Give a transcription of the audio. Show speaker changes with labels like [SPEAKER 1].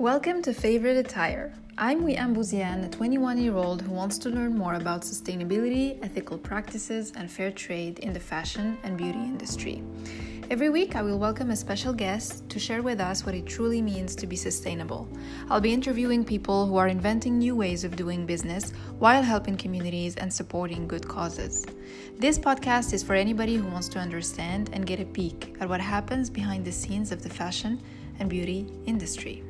[SPEAKER 1] Welcome to Favorite Attire. I'm Wiam Bouziane, a 21 year old who wants to learn more about sustainability, ethical practices, and fair trade in the fashion and beauty industry. Every week, I will welcome a special guest to share with us what it truly means to be sustainable. I'll be interviewing people who are inventing new ways of doing business while helping communities and supporting good causes. This podcast is for anybody who wants to understand and get a peek at what happens behind the scenes of the fashion and beauty industry.